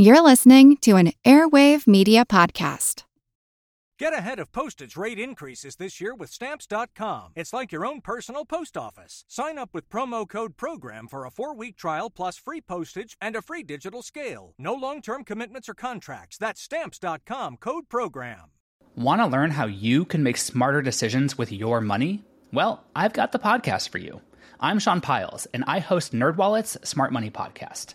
You're listening to an Airwave Media Podcast. Get ahead of postage rate increases this year with Stamps.com. It's like your own personal post office. Sign up with promo code PROGRAM for a four week trial plus free postage and a free digital scale. No long term commitments or contracts. That's Stamps.com code PROGRAM. Want to learn how you can make smarter decisions with your money? Well, I've got the podcast for you. I'm Sean Pyles, and I host NerdWallet's Smart Money Podcast.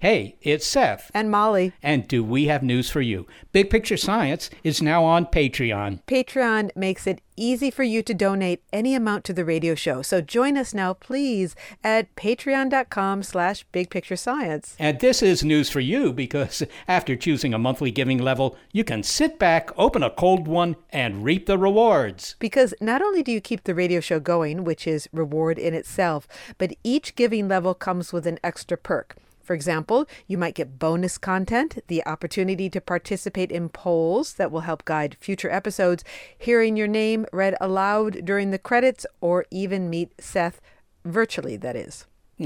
Hey, it's Seth. And Molly. And do we have news for you? Big Picture Science is now on Patreon. Patreon makes it easy for you to donate any amount to the radio show. So join us now, please, at patreon.com slash bigpicturescience. And this is news for you because after choosing a monthly giving level, you can sit back, open a cold one, and reap the rewards. Because not only do you keep the radio show going, which is reward in itself, but each giving level comes with an extra perk. For example, you might get bonus content, the opportunity to participate in polls that will help guide future episodes, hearing your name read aloud during the credits, or even meet Seth virtually, that is.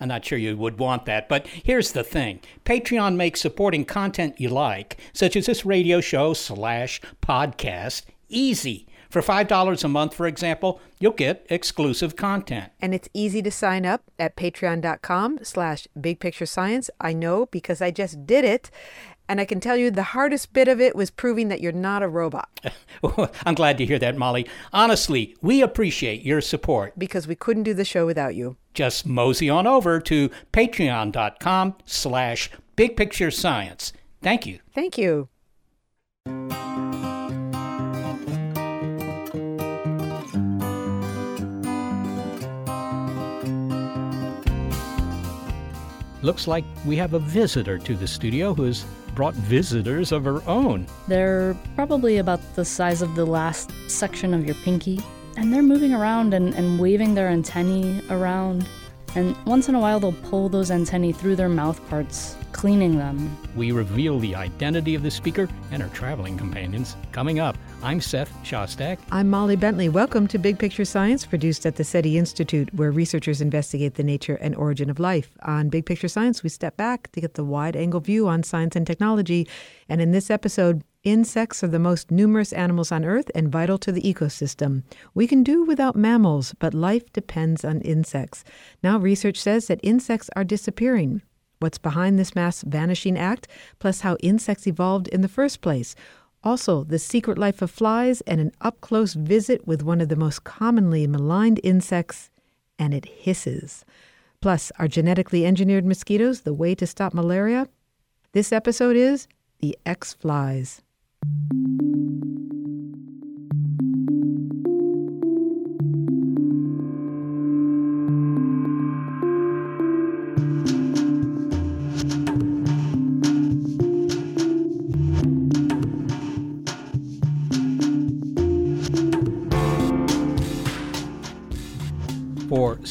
I'm not sure you would want that, but here's the thing Patreon makes supporting content you like, such as this radio show slash podcast, easy. For $5 a month, for example, you'll get exclusive content. And it's easy to sign up at patreon.com slash bigpicturescience. I know because I just did it. And I can tell you the hardest bit of it was proving that you're not a robot. I'm glad to hear that, Molly. Honestly, we appreciate your support. Because we couldn't do the show without you. Just mosey on over to patreon.com slash bigpicturescience. Thank you. Thank you. Looks like we have a visitor to the studio who has brought visitors of her own. They're probably about the size of the last section of your pinky, and they're moving around and, and waving their antennae around. And once in a while, they'll pull those antennae through their mouth parts, cleaning them. We reveal the identity of the speaker and her traveling companions coming up. I'm Seth Shostak. I'm Molly Bentley. Welcome to Big Picture Science, produced at the SETI Institute, where researchers investigate the nature and origin of life. On Big Picture Science, we step back to get the wide angle view on science and technology. And in this episode, Insects are the most numerous animals on Earth and vital to the ecosystem. We can do without mammals, but life depends on insects. Now, research says that insects are disappearing. What's behind this mass vanishing act, plus how insects evolved in the first place. Also, the secret life of flies and an up close visit with one of the most commonly maligned insects, and it hisses. Plus, are genetically engineered mosquitoes the way to stop malaria? This episode is The X Flies.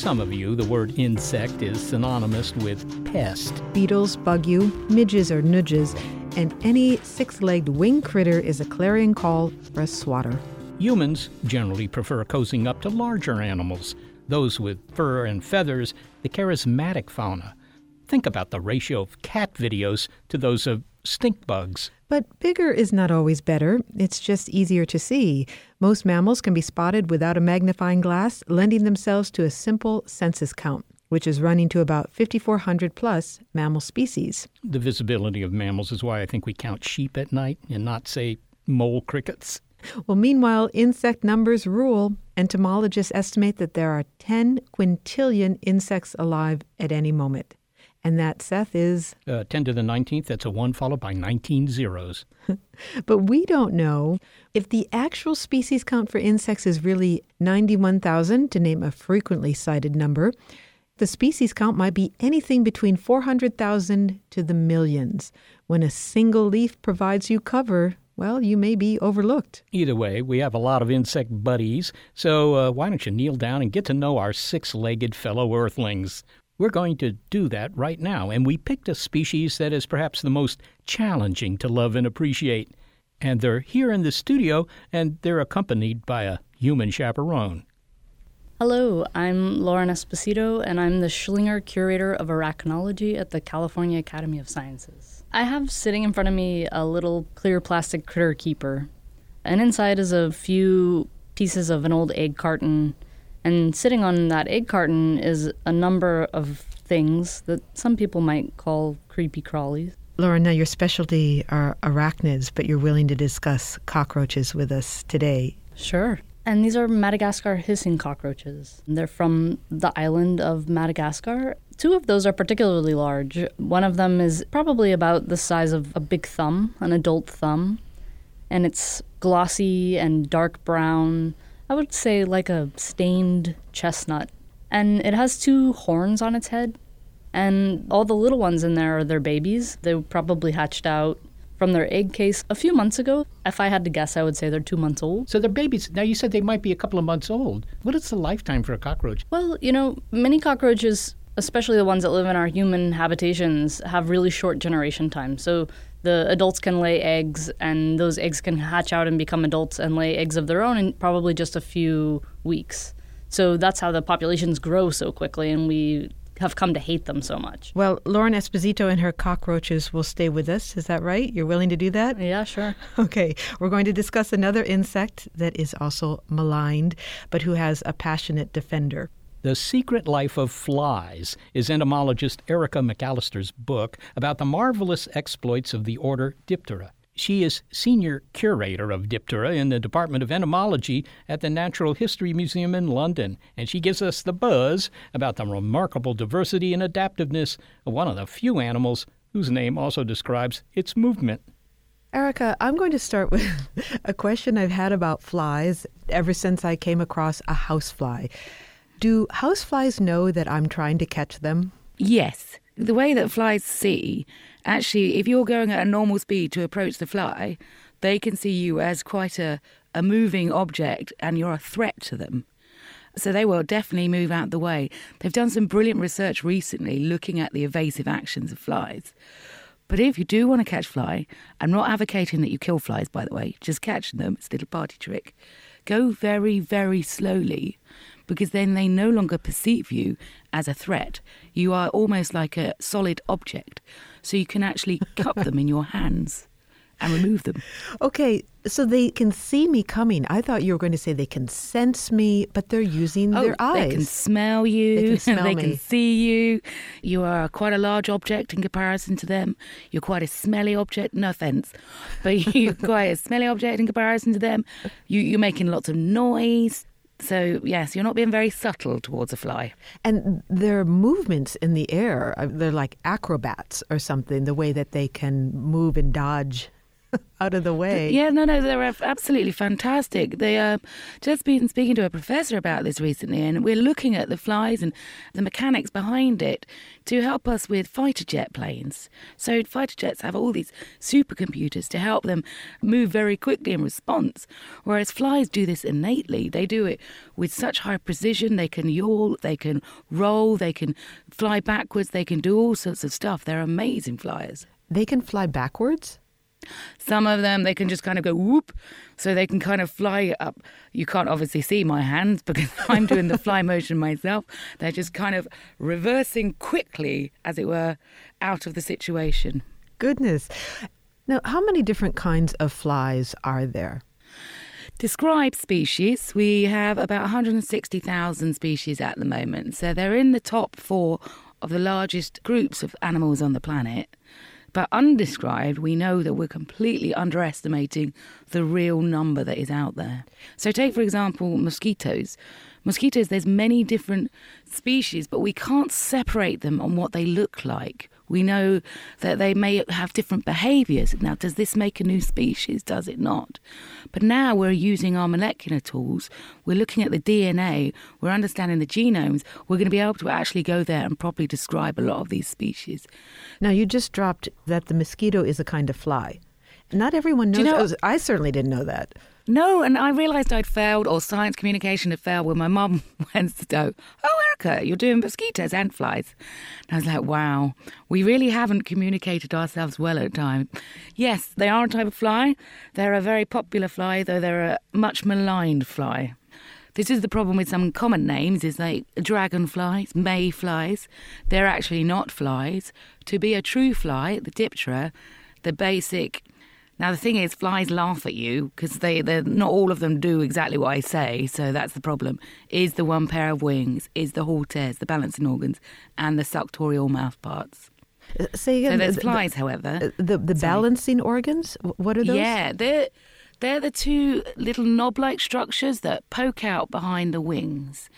Some of you, the word insect is synonymous with pest. Beetles bug you, midges or nudges, and any six legged wing critter is a clarion call for a swatter. Humans generally prefer cozying up to larger animals, those with fur and feathers, the charismatic fauna. Think about the ratio of cat videos to those of stink bugs. But bigger is not always better. It's just easier to see. Most mammals can be spotted without a magnifying glass, lending themselves to a simple census count, which is running to about 5,400 plus mammal species. The visibility of mammals is why I think we count sheep at night and not, say, mole crickets. Well, meanwhile, insect numbers rule. Entomologists estimate that there are 10 quintillion insects alive at any moment. And that, Seth, is? Uh, 10 to the 19th, that's a 1 followed by 19 zeros. but we don't know if the actual species count for insects is really 91,000, to name a frequently cited number. The species count might be anything between 400,000 to the millions. When a single leaf provides you cover, well, you may be overlooked. Either way, we have a lot of insect buddies, so uh, why don't you kneel down and get to know our six legged fellow earthlings? We're going to do that right now, and we picked a species that is perhaps the most challenging to love and appreciate. And they're here in the studio, and they're accompanied by a human chaperone. Hello, I'm Lauren Esposito, and I'm the Schlinger Curator of Arachnology at the California Academy of Sciences. I have sitting in front of me a little clear plastic critter keeper, and inside is a few pieces of an old egg carton. And sitting on that egg carton is a number of things that some people might call creepy crawlies. Laura, now your specialty are arachnids, but you're willing to discuss cockroaches with us today. Sure. And these are Madagascar hissing cockroaches. They're from the island of Madagascar. Two of those are particularly large. One of them is probably about the size of a big thumb, an adult thumb, and it's glossy and dark brown. I would say like a stained chestnut. And it has two horns on its head. And all the little ones in there are their babies. They probably hatched out from their egg case a few months ago. If I had to guess, I would say they're two months old. So they're babies. Now, you said they might be a couple of months old. What is the lifetime for a cockroach? Well, you know, many cockroaches, especially the ones that live in our human habitations, have really short generation time. So the adults can lay eggs, and those eggs can hatch out and become adults and lay eggs of their own in probably just a few weeks. So that's how the populations grow so quickly, and we have come to hate them so much. Well, Lauren Esposito and her cockroaches will stay with us. Is that right? You're willing to do that? Yeah, sure. Okay. We're going to discuss another insect that is also maligned, but who has a passionate defender. The Secret Life of Flies is entomologist Erica McAlister's book about the marvelous exploits of the order Diptera. She is senior curator of Diptera in the Department of Entomology at the Natural History Museum in London, and she gives us the buzz about the remarkable diversity and adaptiveness of one of the few animals whose name also describes its movement. Erica, I'm going to start with a question I've had about flies ever since I came across a housefly. Do houseflies know that I'm trying to catch them? Yes. The way that flies see actually, if you're going at a normal speed to approach the fly, they can see you as quite a, a moving object and you're a threat to them. So they will definitely move out the way. They've done some brilliant research recently looking at the evasive actions of flies. But if you do want to catch fly, I'm not advocating that you kill flies, by the way, just catching them, it's a little party trick. Go very, very slowly because then they no longer perceive you as a threat. You are almost like a solid object so you can actually cup them in your hands and remove them. Okay, so they can see me coming. I thought you were going to say they can sense me, but they're using oh, their eyes. They can smell you. They can smell they me. can see you. You are quite a large object in comparison to them. You're quite a smelly object. No offense, but you're quite a smelly object in comparison to them. You, you're making lots of noise. So, yes, you're not being very subtle towards a fly. And their movements in the air, uh, they're like acrobats or something, the way that they can move and dodge out of the way. Yeah, no, no, they're absolutely fantastic. They uh, just been speaking to a professor about this recently, and we're looking at the flies and the mechanics behind it to help us with fighter jet planes. So fighter jets have all these supercomputers to help them move very quickly in response, whereas flies do this innately. They do it with such high precision. They can yawl, they can roll, they can fly backwards, they can do all sorts of stuff. They're amazing flyers. They can fly backwards? Some of them, they can just kind of go whoop, so they can kind of fly up. You can't obviously see my hands because I'm doing the fly motion myself. They're just kind of reversing quickly, as it were, out of the situation. Goodness. Now, how many different kinds of flies are there? Described species, we have about 160,000 species at the moment. So they're in the top four of the largest groups of animals on the planet. But undescribed, we know that we're completely underestimating the real number that is out there. So, take for example mosquitoes. Mosquitoes, there's many different species, but we can't separate them on what they look like. We know that they may have different behaviours. Now, does this make a new species? Does it not? But now we're using our molecular tools. We're looking at the DNA. We're understanding the genomes. We're going to be able to actually go there and properly describe a lot of these species. Now, you just dropped that the mosquito is a kind of fly. Not everyone knows. You know- I certainly didn't know that. No, and I realised I'd failed, or science communication had failed when my mum went to go, Oh, Erica, you're doing mosquitoes and flies. And I was like, Wow, we really haven't communicated ourselves well at times. Yes, they are a type of fly. They're a very popular fly, though they're a much maligned fly. This is the problem with some common names is like dragonflies, mayflies. They're actually not flies. To be a true fly, the diptera, the basic now the thing is, flies laugh at you because they they not all of them do exactly what I say. So that's the problem. Is the one pair of wings, is the halteres, the balancing organs, and the suctorial mouth parts. Uh, Say again. So there's the- flies, the, however. the, the Sorry. balancing organs. What are those? Yeah, they're they're the two little knob-like structures that poke out behind the wings,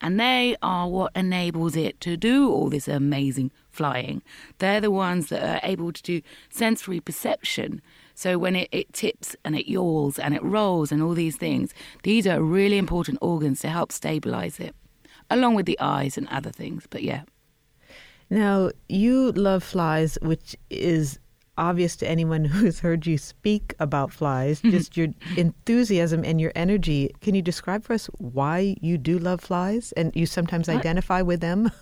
and they are what enables it to do all this amazing flying. They're the ones that are able to do sensory perception. So when it, it tips and it yawls and it rolls and all these things, these are really important organs to help stabilize it, along with the eyes and other things. But yeah. Now, you love flies, which is obvious to anyone who's heard you speak about flies, just your enthusiasm and your energy. Can you describe for us why you do love flies and you sometimes identify with them?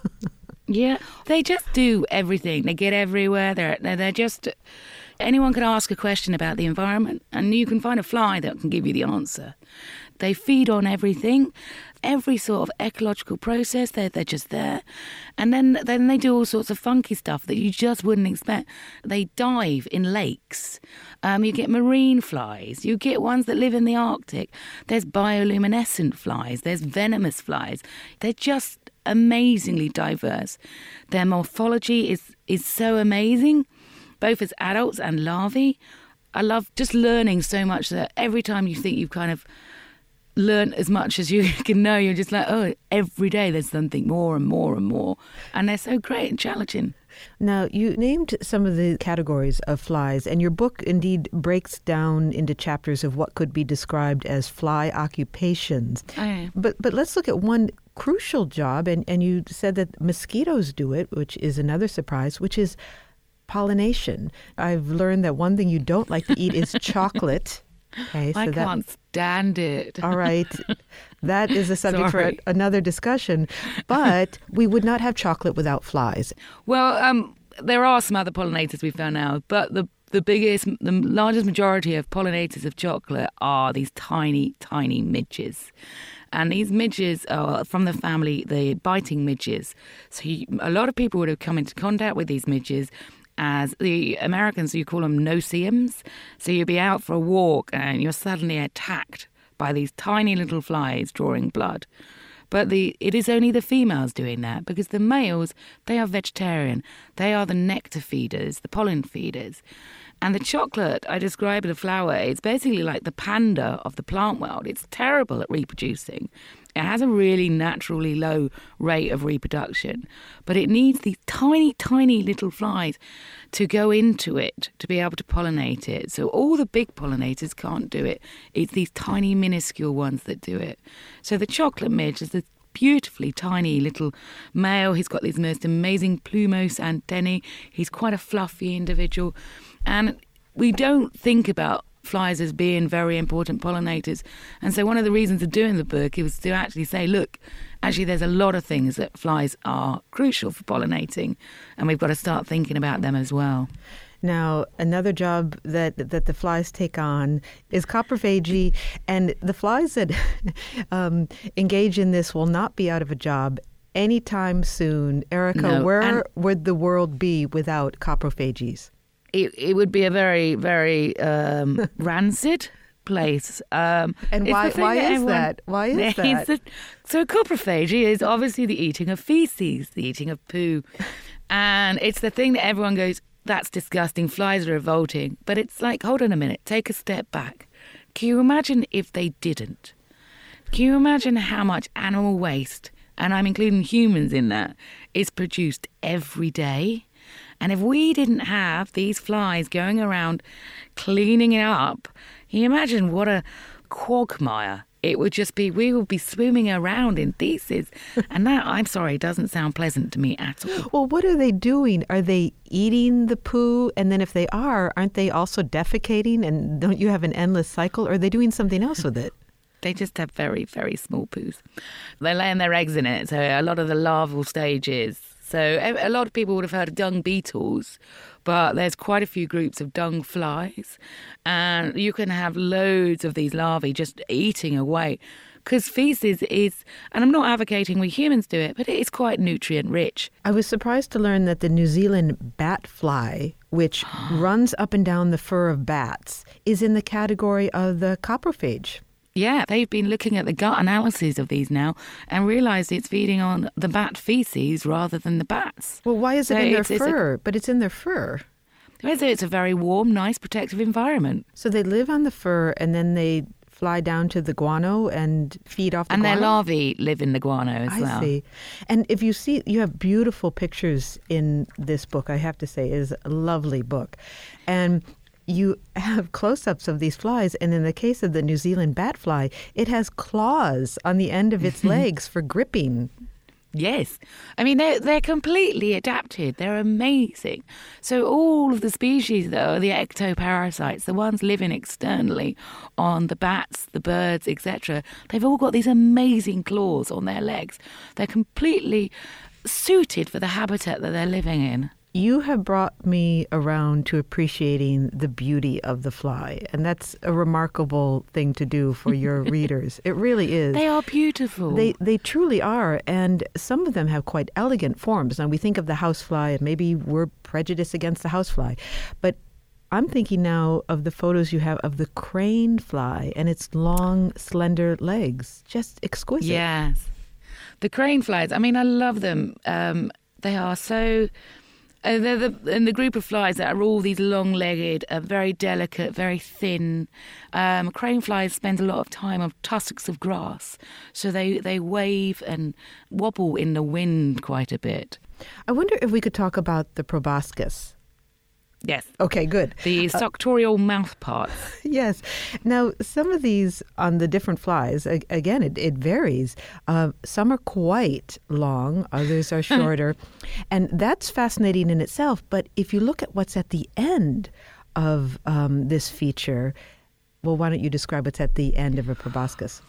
Yeah, they just do everything. They get everywhere. They're they're, they're just anyone can ask a question about the environment, and you can find a fly that can give you the answer. They feed on everything, every sort of ecological process. They're they're just there, and then then they do all sorts of funky stuff that you just wouldn't expect. They dive in lakes. Um, you get marine flies. You get ones that live in the Arctic. There's bioluminescent flies. There's venomous flies. They're just amazingly diverse. Their morphology is is so amazing, both as adults and larvae. I love just learning so much that every time you think you've kind of learned as much as you can know, you're just like, oh, every day there's something more and more and more. And they're so great and challenging. Now, you named some of the categories of flies, and your book indeed breaks down into chapters of what could be described as fly occupations. Oh. But but let's look at one crucial job, and, and you said that mosquitoes do it, which is another surprise, which is pollination. I've learned that one thing you don't like to eat is chocolate. Okay, I that can't stand it. all right. That is a subject for another discussion. But we would not have chocolate without flies. Well, um, there are some other pollinators we've found out, but the the biggest, the largest majority of pollinators of chocolate are these tiny, tiny midges. And these midges are from the family, the biting midges. So you, a lot of people would have come into contact with these midges as the Americans, you call them no-see-ums. So you'd be out for a walk and you're suddenly attacked by these tiny little flies drawing blood. But the it is only the females doing that because the males they are vegetarian. They are the nectar feeders, the pollen feeders. And the chocolate I describe a flower, it's basically like the panda of the plant world. It's terrible at reproducing. It has a really naturally low rate of reproduction, but it needs these tiny, tiny little flies to go into it to be able to pollinate it. So all the big pollinators can't do it. It's these tiny, minuscule ones that do it. So the chocolate midge is this beautifully tiny little male. He's got these most amazing plumose antennae. He's quite a fluffy individual. And we don't think about flies as being very important pollinators. And so one of the reasons of doing the book was to actually say, look, actually there's a lot of things that flies are crucial for pollinating and we've got to start thinking about them as well. Now, another job that that the flies take on is coprophagy, and the flies that um, engage in this will not be out of a job anytime soon. Erica, No, where and- would the world be without coprophages? It, it would be a very, very um, rancid place. Um, And why- why is everyone- that? Why is that? so coprophagy is obviously the eating of feces, the eating of poo. And it's the thing that everyone goes, that's disgusting, flies are revolting. But it's like, hold on a minute, take a step back. Can you imagine if they didn't? Can you imagine how much animal waste, and I'm including humans in that, is produced every day? And if we didn't have these flies going around cleaning it up, can you imagine what a quagmire it would just be we would be swimming around in theses, and that I'm sorry doesn't sound pleasant to me at all. Well, what are they doing? Are they eating the poo? And then if they are, aren't they also defecating? And don't you have an endless cycle? Or are they doing something else with it? They just have very, very small poos. They're laying their eggs in it, so a lot of the larval stages. So a lot of people would have heard of dung beetles, but there's quite a few groups of dung flies, and you can have loads of these larvae just eating away. Because feces is, and I'm not advocating we humans do it, but it is quite nutrient rich. I was surprised to learn that the New Zealand bat fly, which runs up and down the fur of bats, is in the category of the coprophage. Yeah, they've been looking at the gut analyses of these now and realised it's feeding on the bat feces rather than the bats. Well, why is it in their it's- it's a- fur? but it's in their fur. So it's a very warm, nice, protective environment. So they live on the fur and then they fly down to the guano and feed off the And their larvae live in the guano as I well. see. And if you see, you have beautiful pictures in this book. I have to say, it is a lovely book, and you have close-ups of these flies. And in the case of the New Zealand bat fly, it has claws on the end of its legs for gripping. Yes. I mean, they're, they're completely adapted. They're amazing. So, all of the species, though, the ectoparasites, the ones living externally on the bats, the birds, etc., they've all got these amazing claws on their legs. They're completely suited for the habitat that they're living in. You have brought me around to appreciating the beauty of the fly, and that's a remarkable thing to do for your readers. It really is. They are beautiful. They they truly are, and some of them have quite elegant forms. Now we think of the housefly, and maybe we're prejudiced against the housefly, but I'm thinking now of the photos you have of the crane fly and its long, slender legs, just exquisite. Yes. The crane flies, I mean, I love them. Um, they are so. Uh, they're the, in the group of flies that are all these long legged, uh, very delicate, very thin. Um, crane flies spend a lot of time on tusks of grass, so they, they wave and wobble in the wind quite a bit. I wonder if we could talk about the proboscis. Yes. Okay, good. The suctorial mouth parts. Yes. Now, some of these on the different flies, a- again, it, it varies. Uh, some are quite long, others are shorter. and that's fascinating in itself. But if you look at what's at the end of um, this feature, well, why don't you describe what's at the end of a proboscis?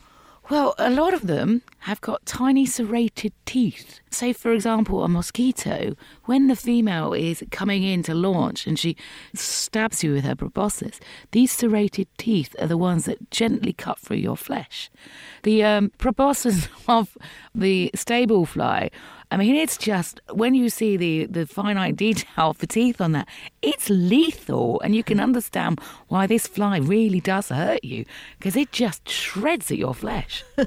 Well, a lot of them have got tiny serrated teeth. Say, for example, a mosquito, when the female is coming in to launch and she stabs you with her proboscis, these serrated teeth are the ones that gently cut through your flesh. The um, proboscis of the stable fly, I mean, it's just, when you see the, the finite detail of the teeth on that, it's lethal. And you can mm-hmm. understand why this fly really does hurt you because it just shreds at your flesh.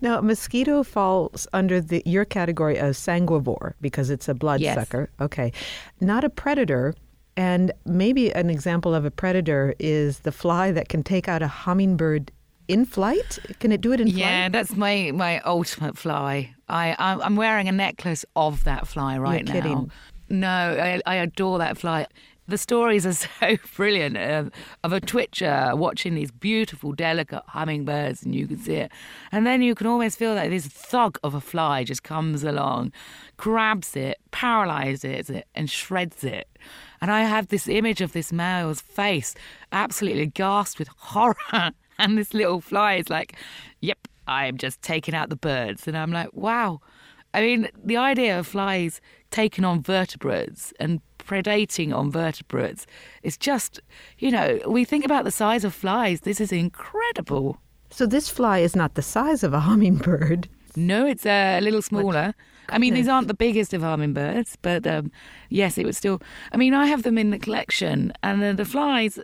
Now, a mosquito falls under the your category of sanguivore because it's a bloodsucker. Okay. Not a predator. And maybe an example of a predator is the fly that can take out a hummingbird in flight. Can it do it in flight? Yeah, that's my, my ultimate fly. I I'm, wearing a necklace of that fly right now. kidding. No, I, I adore that fly. The stories are so brilliant of, of a twitcher watching these beautiful, delicate hummingbirds, and you can see it. And then you can almost feel that this thug of a fly just comes along, grabs it, paralyzes it, and shreds it. And I have this image of this male's face, absolutely gasped with horror. And this little fly is like, yep, I'm just taking out the birds. And I'm like, wow. I mean, the idea of flies taking on vertebrates and predating on vertebrates is just, you know, we think about the size of flies. This is incredible. So this fly is not the size of a hummingbird. No, it's a little smaller. I mean, these aren't the biggest of hummingbirds, but um, yes, it was still. I mean, I have them in the collection, and the, the flies,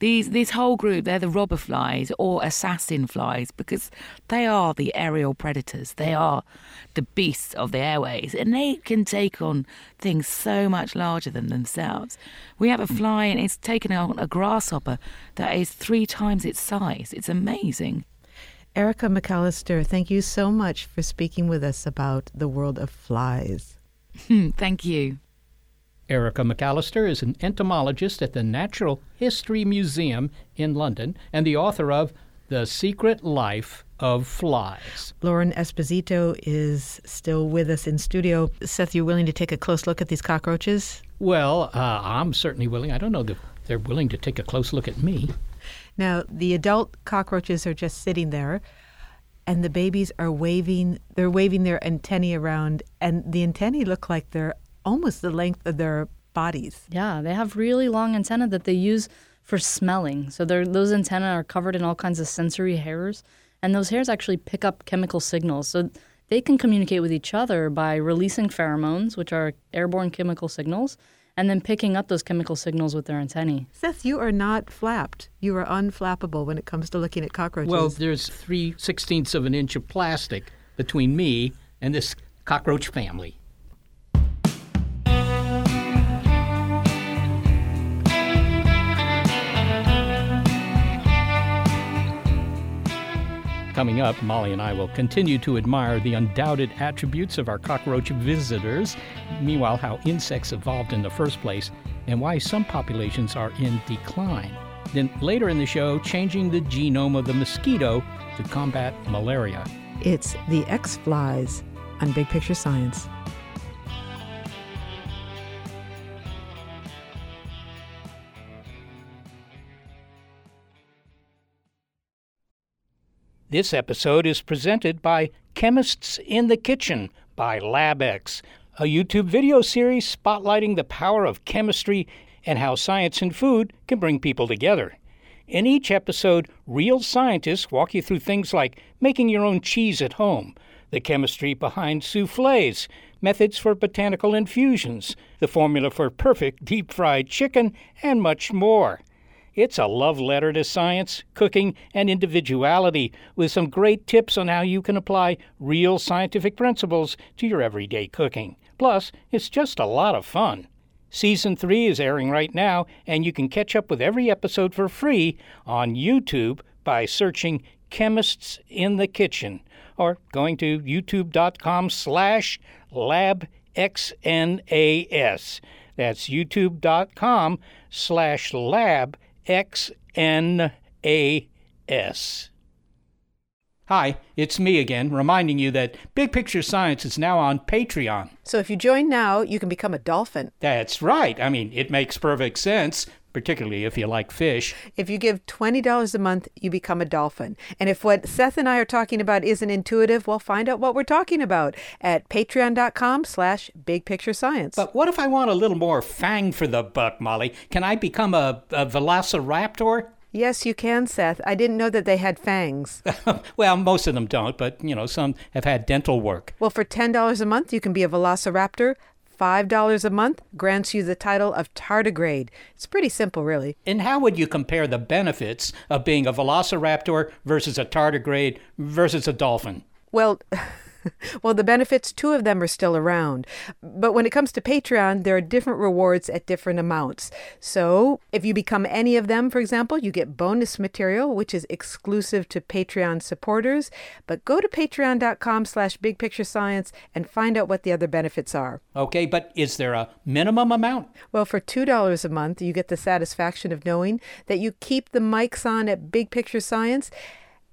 these this whole group, they're the robber flies or assassin flies because they are the aerial predators. They are the beasts of the airways, and they can take on things so much larger than themselves. We have a mm. fly, and it's taken on a grasshopper that is three times its size. It's amazing. Erica McAlister, thank you so much for speaking with us about the world of flies. Thank you. Erica McAlister is an entomologist at the Natural History Museum in London and the author of The Secret Life of Flies. Lauren Esposito is still with us in studio. Seth, you willing to take a close look at these cockroaches? Well, uh, I'm certainly willing. I don't know if they're willing to take a close look at me. Now, the adult cockroaches are just sitting there, and the babies are waving. They're waving their antennae around, and the antennae look like they're almost the length of their bodies. Yeah, they have really long antennae that they use for smelling. So those antennae are covered in all kinds of sensory hairs, and those hairs actually pick up chemical signals. So they can communicate with each other by releasing pheromones, which are airborne chemical signals, and then picking up those chemical signals with their antennae. Seth, you are not flapped. You are unflappable when it comes to looking at cockroaches. Well, there's three sixteenths of an inch of plastic between me and this cockroach family. Coming up, Molly and I will continue to admire the undoubted attributes of our cockroach visitors, meanwhile, how insects evolved in the first place, and why some populations are in decline. Then later in the show, changing the genome of the mosquito to combat malaria. It's the X Flies on Big Picture Science. This episode is presented by Chemists in the Kitchen by LabX, a YouTube video series spotlighting the power of chemistry and how science and food can bring people together. In each episode, real scientists walk you through things like making your own cheese at home, the chemistry behind souffles, methods for botanical infusions, the formula for perfect deep fried chicken, and much more. It's a love letter to science, cooking, and individuality with some great tips on how you can apply real scientific principles to your everyday cooking. Plus, it's just a lot of fun. Season 3 is airing right now, and you can catch up with every episode for free on YouTube by searching Chemists in the Kitchen or going to youtube.com slash labxnas. That's youtube.com slash lab XNAS. Hi, it's me again, reminding you that Big Picture Science is now on Patreon. So if you join now, you can become a dolphin. That's right. I mean, it makes perfect sense particularly if you like fish. If you give $20 a month, you become a dolphin. And if what Seth and I are talking about isn't intuitive, well, find out what we're talking about at patreon.com slash bigpicturescience. But what if I want a little more fang for the buck, Molly? Can I become a, a velociraptor? Yes, you can, Seth. I didn't know that they had fangs. well, most of them don't, but, you know, some have had dental work. Well, for $10 a month, you can be a velociraptor, $5 a month grants you the title of tardigrade. It's pretty simple, really. And how would you compare the benefits of being a velociraptor versus a tardigrade versus a dolphin? Well, well, the benefits, two of them are still around. But when it comes to Patreon, there are different rewards at different amounts. So if you become any of them, for example, you get bonus material, which is exclusive to Patreon supporters. But go to patreon.com slash bigpicturescience and find out what the other benefits are. Okay, but is there a minimum amount? Well, for $2 a month, you get the satisfaction of knowing that you keep the mics on at Big Picture Science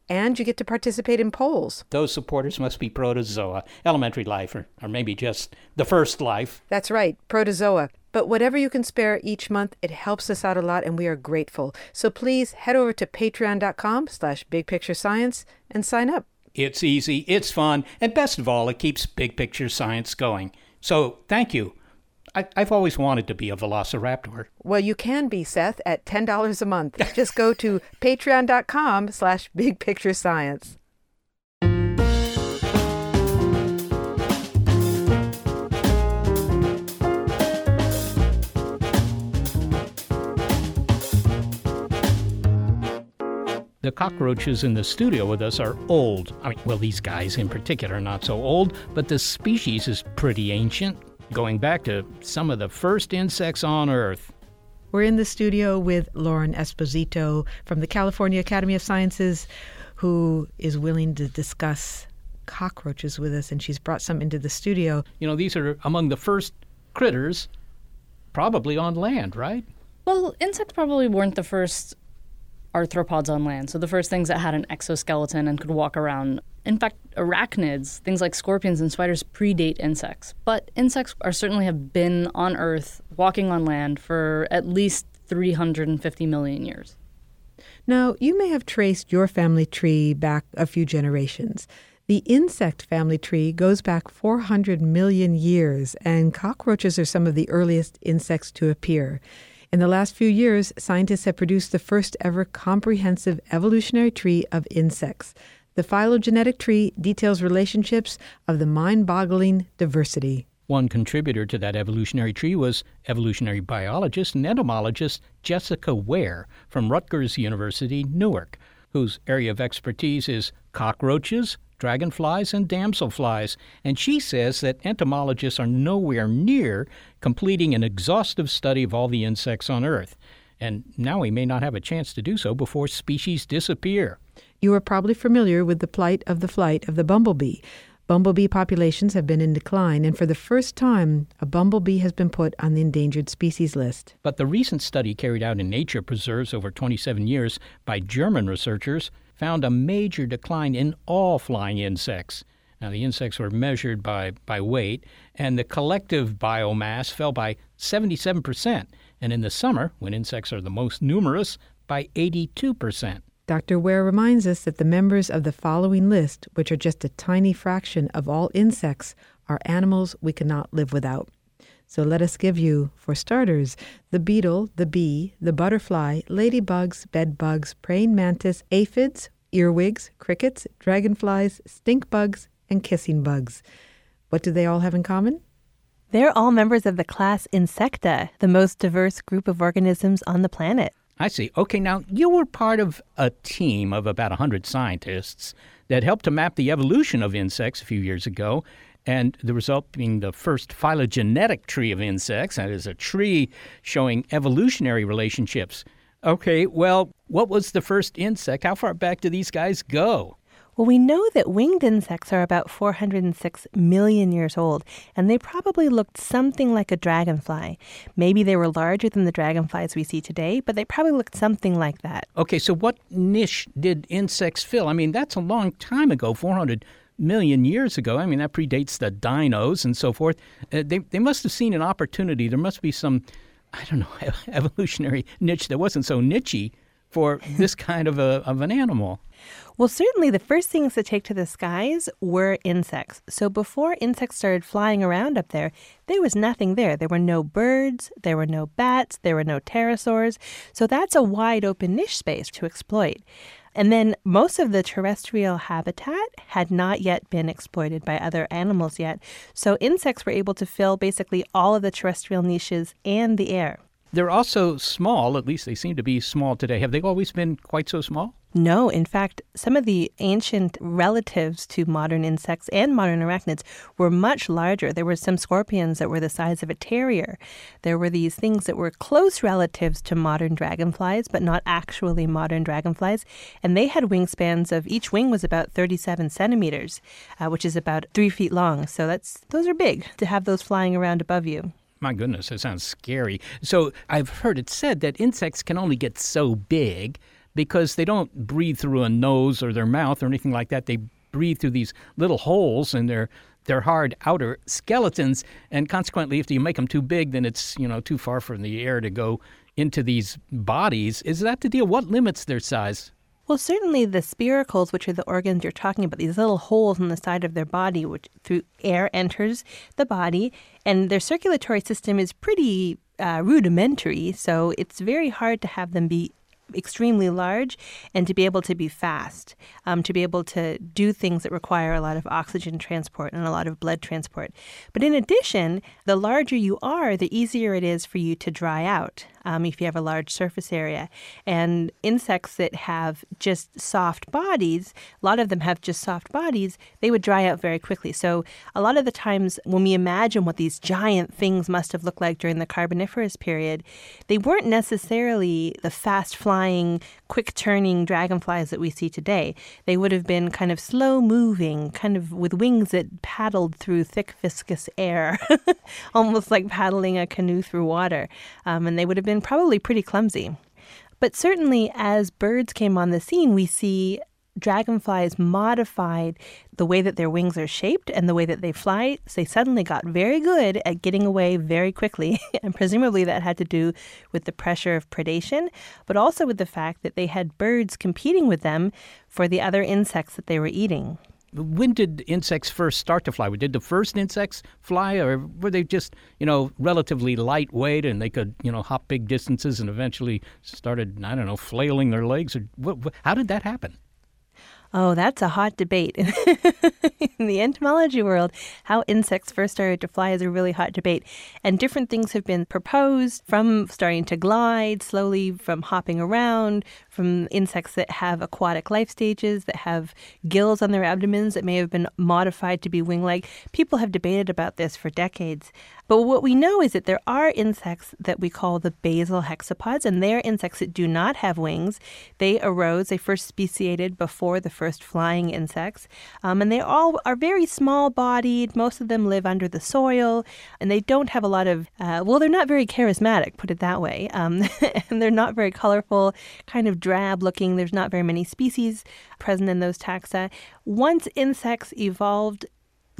and you get to participate in polls. Those supporters must be protozoa, elementary life, or, or maybe just the first life. That's right, protozoa. But whatever you can spare each month, it helps us out a lot, and we are grateful. So please head over to patreon.com slash bigpicturescience and sign up. It's easy, it's fun, and best of all, it keeps big picture science going. So thank you. I, have always wanted to be a velociraptor. Well, you can be, Seth, at $10 a month. Just go to patreon.com slash bigpicturescience. The cockroaches in the studio with us are old. I mean, well, these guys in particular are not so old, but the species is pretty ancient going back to some of the first insects on Earth. We're in the studio with Lauren Esposito from the California Academy of Sciences, who is willing to discuss cockroaches with us, and she's brought some into the studio. You know, these are among the first critters probably on land, right? Well, insects probably weren't the first arthropods on land. So the first things that had an exoskeleton and could walk around. In fact, arachnids, things like scorpions and spiders, predate insects. But insects are certainly have been on Earth, walking on land for at least 350 million years. Now, you may have traced your family tree back a few generations. The insect family tree goes back 400 million years, and cockroaches are some of the earliest insects to appear. In the last few years, scientists have produced the first ever comprehensive evolutionary tree of insects. The phylogenetic tree details relationships of the mind boggling diversity. One contributor to that evolutionary tree was evolutionary biologist and entomologist Jessica Ware from Rutgers University, Newark, whose area of expertise is cockroaches, dragonflies, and damselflies. And she says that entomologists are nowhere near completing an exhaustive study of all the insects on Earth. And now we may not have a chance to do so before species disappear. You are probably familiar with the plight of the flight of the bumblebee. Bumblebee populations have been in decline, and for the first time, a bumblebee has been put on the endangered species list. But the recent study carried out in Nature Preserves over 27 years by German researchers found a major decline in all flying insects. Now, the insects were measured by, by weight, and the collective biomass fell by 77%, and in the summer, when insects are the most numerous, by 82%. Dr. Ware reminds us that the members of the following list, which are just a tiny fraction of all insects, are animals we cannot live without. So let us give you, for starters, the beetle, the bee, the butterfly, ladybugs, bedbugs, praying mantis, aphids, earwigs, crickets, dragonflies, stink bugs, and kissing bugs. What do they all have in common? They're all members of the class Insecta, the most diverse group of organisms on the planet. I see. Okay, now you were part of a team of about 100 scientists that helped to map the evolution of insects a few years ago, and the result being the first phylogenetic tree of insects. That is a tree showing evolutionary relationships. Okay, well, what was the first insect? How far back do these guys go? Well, we know that winged insects are about 406 million years old, and they probably looked something like a dragonfly. Maybe they were larger than the dragonflies we see today, but they probably looked something like that. Okay, so what niche did insects fill? I mean, that's a long time ago, 400 million years ago. I mean, that predates the dinos and so forth. Uh, they, they must have seen an opportunity. There must be some, I don't know, evolutionary niche that wasn't so nichey for this kind of, a, of an animal. Well, certainly the first things to take to the skies were insects. So before insects started flying around up there, there was nothing there. There were no birds, there were no bats, there were no pterosaurs. So that's a wide open niche space to exploit. And then most of the terrestrial habitat had not yet been exploited by other animals yet. So insects were able to fill basically all of the terrestrial niches and the air. They're also small, at least they seem to be small today. Have they always been quite so small? No, in fact, some of the ancient relatives to modern insects and modern arachnids were much larger. There were some scorpions that were the size of a terrier. There were these things that were close relatives to modern dragonflies, but not actually modern dragonflies. And they had wingspans of each wing was about 37 centimeters, uh, which is about three feet long. So that's those are big to have those flying around above you. My goodness, that sounds scary. So I've heard it said that insects can only get so big because they don't breathe through a nose or their mouth or anything like that. They breathe through these little holes in their their hard outer skeletons, and consequently, if you make them too big, then it's you know too far from the air to go into these bodies. Is that the deal? What limits their size? Well, certainly the spiracles, which are the organs you're talking about, these little holes in the side of their body, which through air enters the body, and their circulatory system is pretty uh, rudimentary, so it's very hard to have them be extremely large and to be able to be fast, um, to be able to do things that require a lot of oxygen transport and a lot of blood transport. But in addition, the larger you are, the easier it is for you to dry out um, if you have a large surface area. And insects that have just soft bodies, a lot of them have just soft bodies, they would dry out very quickly. So a lot of the times when we imagine what these giant things must have looked like during the Carboniferous period, they weren't necessarily the fast flying, quick turning dragonflies that we see today. They would have been kind of slow moving, kind of with wings that paddled through thick, viscous air, almost like paddling a canoe through water. Um, and they would have been probably pretty clumsy. But certainly, as birds came on the scene, we see dragonflies modified the way that their wings are shaped and the way that they fly. So they suddenly got very good at getting away very quickly. and presumably that had to do with the pressure of predation, but also with the fact that they had birds competing with them for the other insects that they were eating. When did insects first start to fly? Did the first insects fly, or were they just, you know, relatively lightweight and they could, you know, hop big distances and eventually started, I don't know, flailing their legs? Or what, how did that happen? Oh, that's a hot debate. in the entomology world, how insects first started to fly is a really hot debate. And different things have been proposed from starting to glide slowly, from hopping around, from insects that have aquatic life stages, that have gills on their abdomens that may have been modified to be wing like. People have debated about this for decades. But what we know is that there are insects that we call the basal hexapods, and they are insects that do not have wings. They arose, they first speciated before the first flying insects, um, and they all are very small bodied. Most of them live under the soil, and they don't have a lot of, uh, well, they're not very charismatic, put it that way. Um, and they're not very colorful, kind of drab looking. There's not very many species present in those taxa. Once insects evolved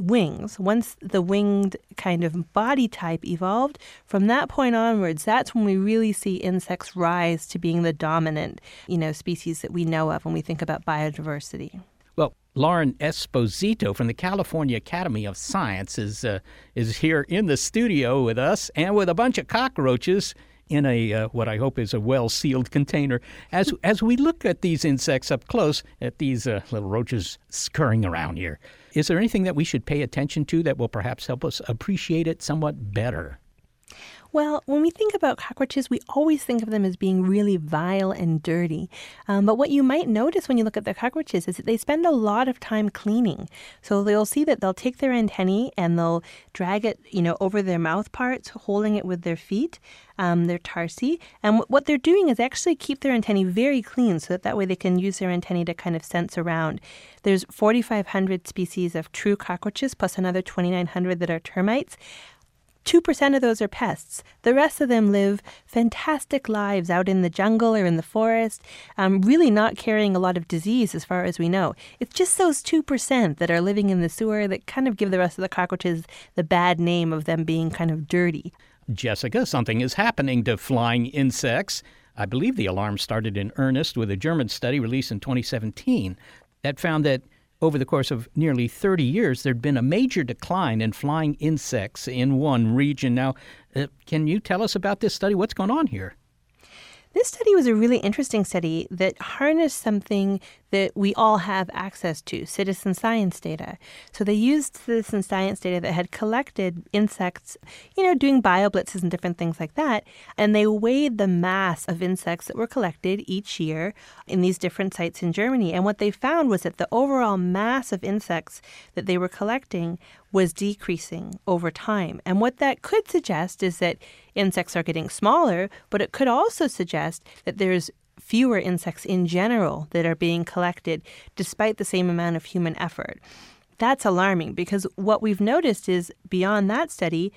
wings, once the winged kind of body type evolved, from that point onwards, that's when we really see insects rise to being the dominant, you know, species that we know of when we think about biodiversity. Well, Lauren Esposito from the California Academy of Science is uh, is here in the studio with us and with a bunch of cockroaches in a uh, what I hope is a well sealed container. As as we look at these insects up close, at these uh, little roaches scurrying around here, is there anything that we should pay attention to that will perhaps help us appreciate it somewhat better? Well, when we think about cockroaches, we always think of them as being really vile and dirty. Um, but what you might notice when you look at the cockroaches is that they spend a lot of time cleaning. So you'll see that they'll take their antennae and they'll drag it, you know, over their mouth parts, holding it with their feet, um, their tarsi. And what they're doing is actually keep their antennae very clean so that that way they can use their antennae to kind of sense around. There's 4,500 species of true cockroaches plus another 2,900 that are termites. 2% of those are pests. The rest of them live fantastic lives out in the jungle or in the forest, um, really not carrying a lot of disease as far as we know. It's just those 2% that are living in the sewer that kind of give the rest of the cockroaches the bad name of them being kind of dirty. Jessica, something is happening to flying insects. I believe the alarm started in earnest with a German study released in 2017 that found that over the course of nearly 30 years, there'd been a major decline in flying insects in one region. Now, uh, can you tell us about this study? What's going on here? This study was a really interesting study that harnessed something that we all have access to citizen science data. So they used citizen science data that had collected insects, you know, doing bioblitzes and different things like that. And they weighed the mass of insects that were collected each year in these different sites in Germany. And what they found was that the overall mass of insects that they were collecting was decreasing over time. And what that could suggest is that insects are getting smaller, but it could also suggest that there's fewer insects in general that are being collected despite the same amount of human effort. That's alarming because what we've noticed is beyond that study,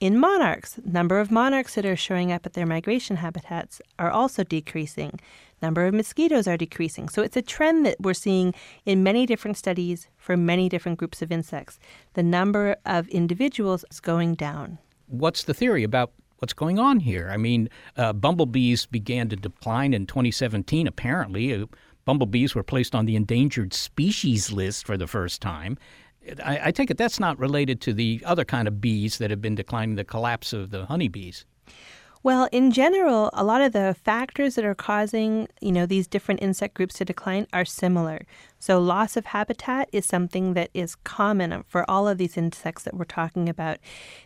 in monarchs, number of monarchs that are showing up at their migration habitats are also decreasing. Number of mosquitoes are decreasing. So it's a trend that we're seeing in many different studies for many different groups of insects. The number of individuals is going down. What's the theory about what's going on here? I mean, uh, bumblebees began to decline in 2017, apparently. Uh, bumblebees were placed on the endangered species list for the first time. I, I take it that's not related to the other kind of bees that have been declining, the collapse of the honeybees. Well, in general, a lot of the factors that are causing, you know, these different insect groups to decline are similar. So loss of habitat is something that is common for all of these insects that we're talking about.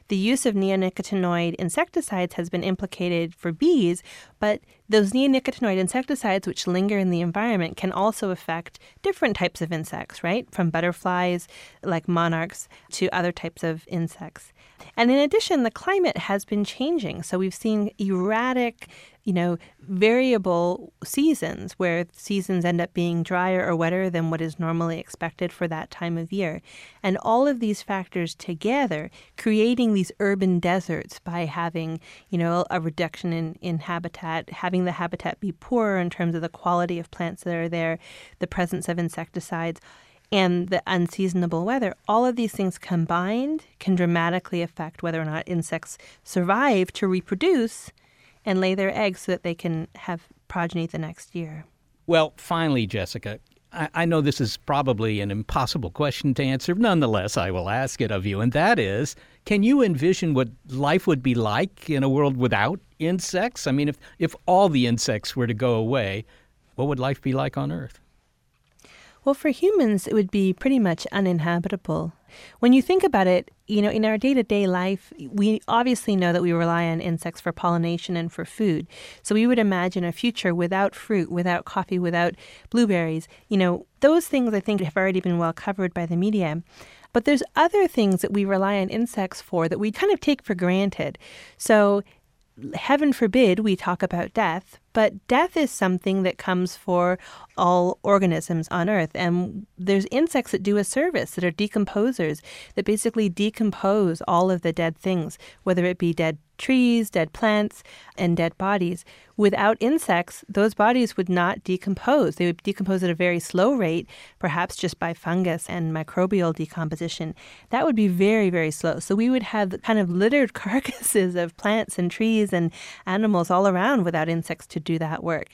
The use of neonicotinoid insecticides has been implicated for bees, but those neonicotinoid insecticides, which linger in the environment, can also affect different types of insects, right? From butterflies, like monarchs, to other types of insects. And in addition, the climate has been changing. So we've seen erratic you know, variable seasons where seasons end up being drier or wetter than what is normally expected for that time of year. And all of these factors together creating these urban deserts by having, you know, a reduction in, in habitat, having the habitat be poorer in terms of the quality of plants that are there, the presence of insecticides and the unseasonable weather, all of these things combined can dramatically affect whether or not insects survive to reproduce and lay their eggs so that they can have progeny the next year. Well, finally, Jessica, I, I know this is probably an impossible question to answer. Nonetheless, I will ask it of you, and that is can you envision what life would be like in a world without insects? I mean, if, if all the insects were to go away, what would life be like on Earth? Well, for humans, it would be pretty much uninhabitable. When you think about it, you know, in our day to day life, we obviously know that we rely on insects for pollination and for food. So we would imagine a future without fruit, without coffee, without blueberries. You know, those things I think have already been well covered by the media. But there's other things that we rely on insects for that we kind of take for granted. So heaven forbid we talk about death, but death is something that comes for all organisms on Earth. And there's insects that do a service, that are decomposers, that basically decompose all of the dead things, whether it be dead trees, dead plants, and dead bodies. Without insects, those bodies would not decompose. They would decompose at a very slow rate, perhaps just by fungus and microbial decomposition. That would be very, very slow. So we would have kind of littered carcasses of plants and trees and animals all around without insects to do that work.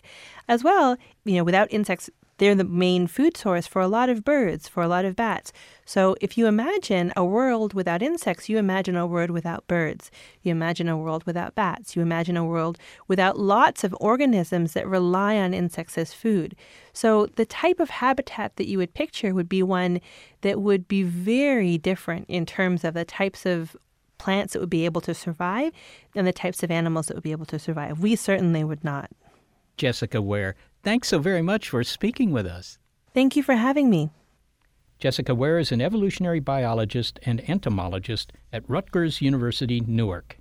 As well, you know, without insects, they're the main food source for a lot of birds, for a lot of bats. So if you imagine a world without insects, you imagine a world without birds. You imagine a world without bats. You imagine a world without lots of organisms that rely on insects as food. So the type of habitat that you would picture would be one that would be very different in terms of the types of plants that would be able to survive and the types of animals that would be able to survive. We certainly would not. Jessica Ware, thanks so very much for speaking with us. Thank you for having me. Jessica Ware is an evolutionary biologist and entomologist at Rutgers University, Newark.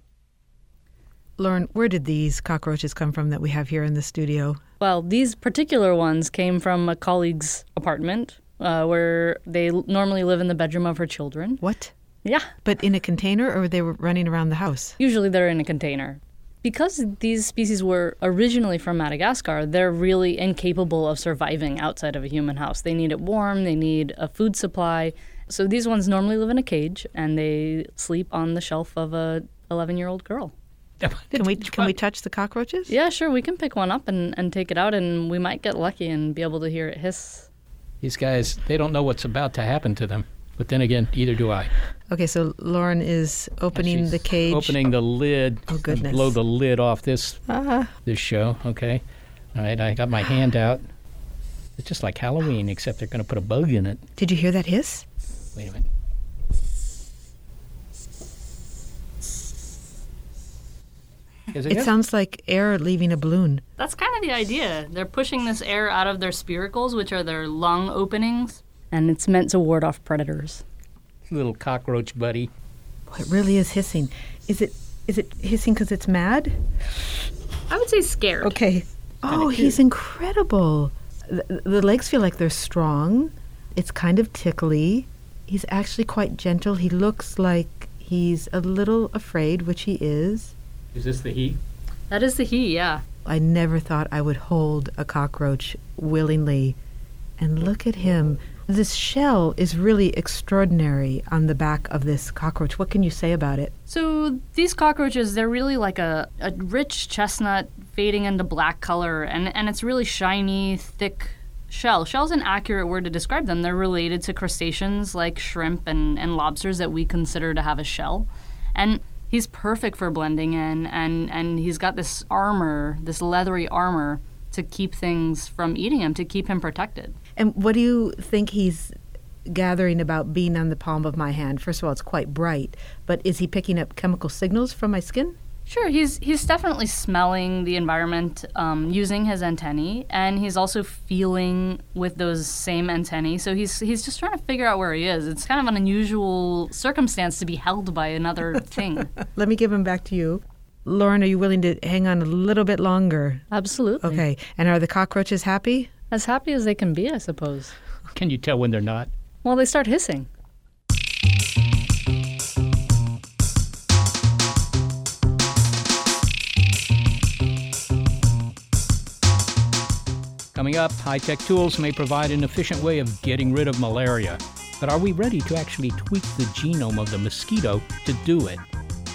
Lauren, where did these cockroaches come from that we have here in the studio? Well, these particular ones came from a colleague's apartment uh, where they l- normally live in the bedroom of her children. What? Yeah, But in a container, or they were running around the house? usually they're in a container. Because these species were originally from Madagascar, they're really incapable of surviving outside of a human house. They need it warm, they need a food supply. So these ones normally live in a cage and they sleep on the shelf of a 11-year-old girl. Can we can we touch the cockroaches? Yeah, sure, we can pick one up and, and take it out and we might get lucky and be able to hear it hiss. These guys, they don't know what's about to happen to them. But then again, either do I. Okay, so Lauren is opening the cage. Opening the lid. Oh, goodness. Blow the lid off this Ah, this show. Okay. All right. I got my hand out. It's just like Halloween, except they're going to put a bug in it. did you hear that hiss? Wait a minute. Is it, It sounds like air leaving a balloon. That's kind of the idea. They're pushing this air out of their spiracles, which are their lung openings, and it's meant to ward off predators. little cockroach buddy. Boy, it really is hissing. Is it is it hissing because it's mad? I would say scared. Okay. Oh, he's incredible. The, the legs feel like they're strong. It's kind of tickly. He's actually quite gentle. He looks like he's a little afraid, which he is. Is this the he? That is the he, yeah. I never thought I would hold a cockroach willingly. And look at him. This shell is really extraordinary on the back of this cockroach. What can you say about it? So these cockroaches, they're really like a, a rich chestnut fading into black color, and, and it's really shiny, thick shell. Shell's an accurate word to describe them. They're related to crustaceans like shrimp and, and lobsters that we consider to have a shell. And he's perfect for blending in, and, and he's got this armor, this leathery armor, to keep things from eating him, to keep him protected. And what do you think he's gathering about being on the palm of my hand? First of all, it's quite bright, but is he picking up chemical signals from my skin? Sure, he's he's definitely smelling the environment um, using his antennae, and he's also feeling with those same antennae. So he's he's just trying to figure out where he is. It's kind of an unusual circumstance to be held by another thing. Let me give him back to you. Lauren, are you willing to hang on a little bit longer? Absolutely. Okay. And are the cockroaches happy? As happy as they can be, I suppose. Can you tell when they're not? Well, they start hissing. Coming up, high tech tools may provide an efficient way of getting rid of malaria. But are we ready to actually tweak the genome of the mosquito to do it?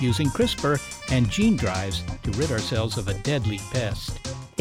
Using CRISPR and gene drives to rid ourselves of a deadly pest.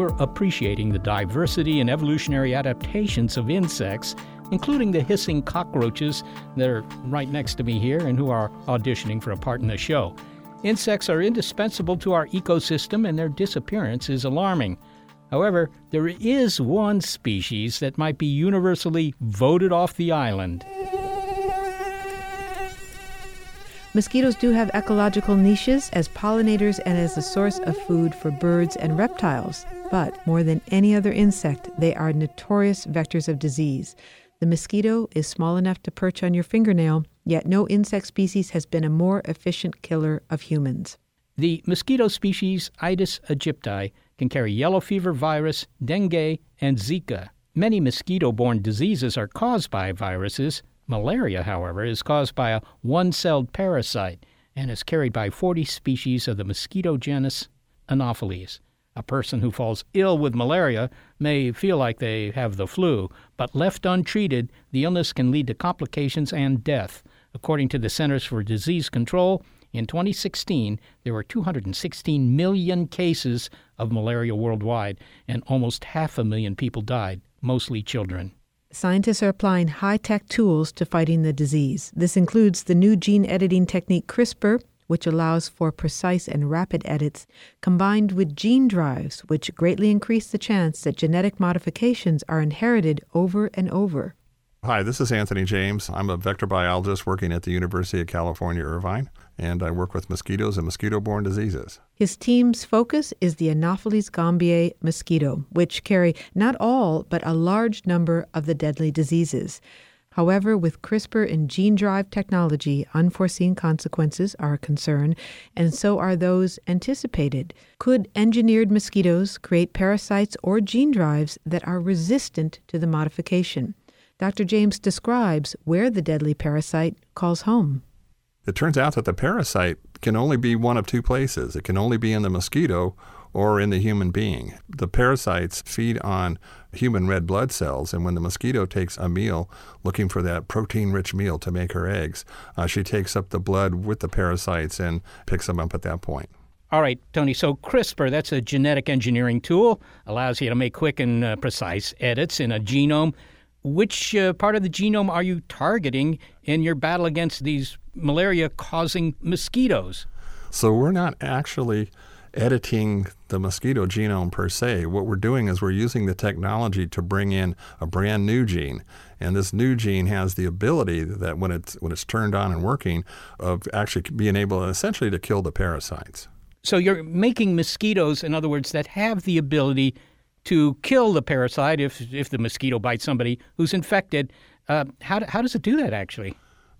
We're appreciating the diversity and evolutionary adaptations of insects, including the hissing cockroaches that are right next to me here and who are auditioning for a part in the show. Insects are indispensable to our ecosystem, and their disappearance is alarming. However, there is one species that might be universally voted off the island. Mosquitoes do have ecological niches as pollinators and as a source of food for birds and reptiles. But more than any other insect, they are notorious vectors of disease. The mosquito is small enough to perch on your fingernail, yet no insect species has been a more efficient killer of humans. The mosquito species Aedes aegypti can carry yellow fever virus, dengue, and Zika. Many mosquito borne diseases are caused by viruses. Malaria, however, is caused by a one celled parasite and is carried by 40 species of the mosquito genus Anopheles. A person who falls ill with malaria may feel like they have the flu, but left untreated, the illness can lead to complications and death. According to the Centers for Disease Control, in 2016, there were 216 million cases of malaria worldwide, and almost half a million people died, mostly children. Scientists are applying high tech tools to fighting the disease. This includes the new gene editing technique CRISPR, which allows for precise and rapid edits, combined with gene drives, which greatly increase the chance that genetic modifications are inherited over and over. Hi, this is Anthony James. I'm a vector biologist working at the University of California, Irvine, and I work with mosquitoes and mosquito borne diseases. His team's focus is the Anopheles gambiae mosquito, which carry not all, but a large number of the deadly diseases. However, with CRISPR and gene drive technology, unforeseen consequences are a concern, and so are those anticipated. Could engineered mosquitoes create parasites or gene drives that are resistant to the modification? Dr. James describes where the deadly parasite calls home. It turns out that the parasite can only be one of two places. It can only be in the mosquito or in the human being. The parasites feed on human red blood cells, and when the mosquito takes a meal looking for that protein rich meal to make her eggs, uh, she takes up the blood with the parasites and picks them up at that point. All right, Tony. So CRISPR, that's a genetic engineering tool, allows you to make quick and uh, precise edits in a genome which uh, part of the genome are you targeting in your battle against these malaria causing mosquitoes? So we're not actually editing the mosquito genome per se. What we're doing is we're using the technology to bring in a brand new gene. And this new gene has the ability that when it's when it's turned on and working of actually being able essentially to kill the parasites. So you're making mosquitoes in other words that have the ability to kill the parasite if if the mosquito bites somebody who's infected. Uh, how how does it do that actually?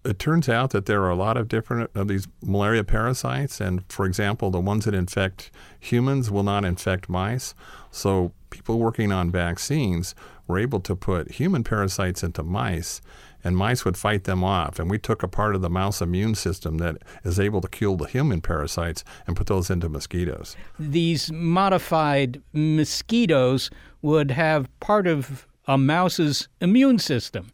It turns out that there are a lot of different of these malaria parasites, and for example, the ones that infect humans will not infect mice. So people working on vaccines were able to put human parasites into mice and mice would fight them off. And we took a part of the mouse immune system that is able to kill the human parasites and put those into mosquitoes. These modified mosquitoes would have part of a mouse's immune system.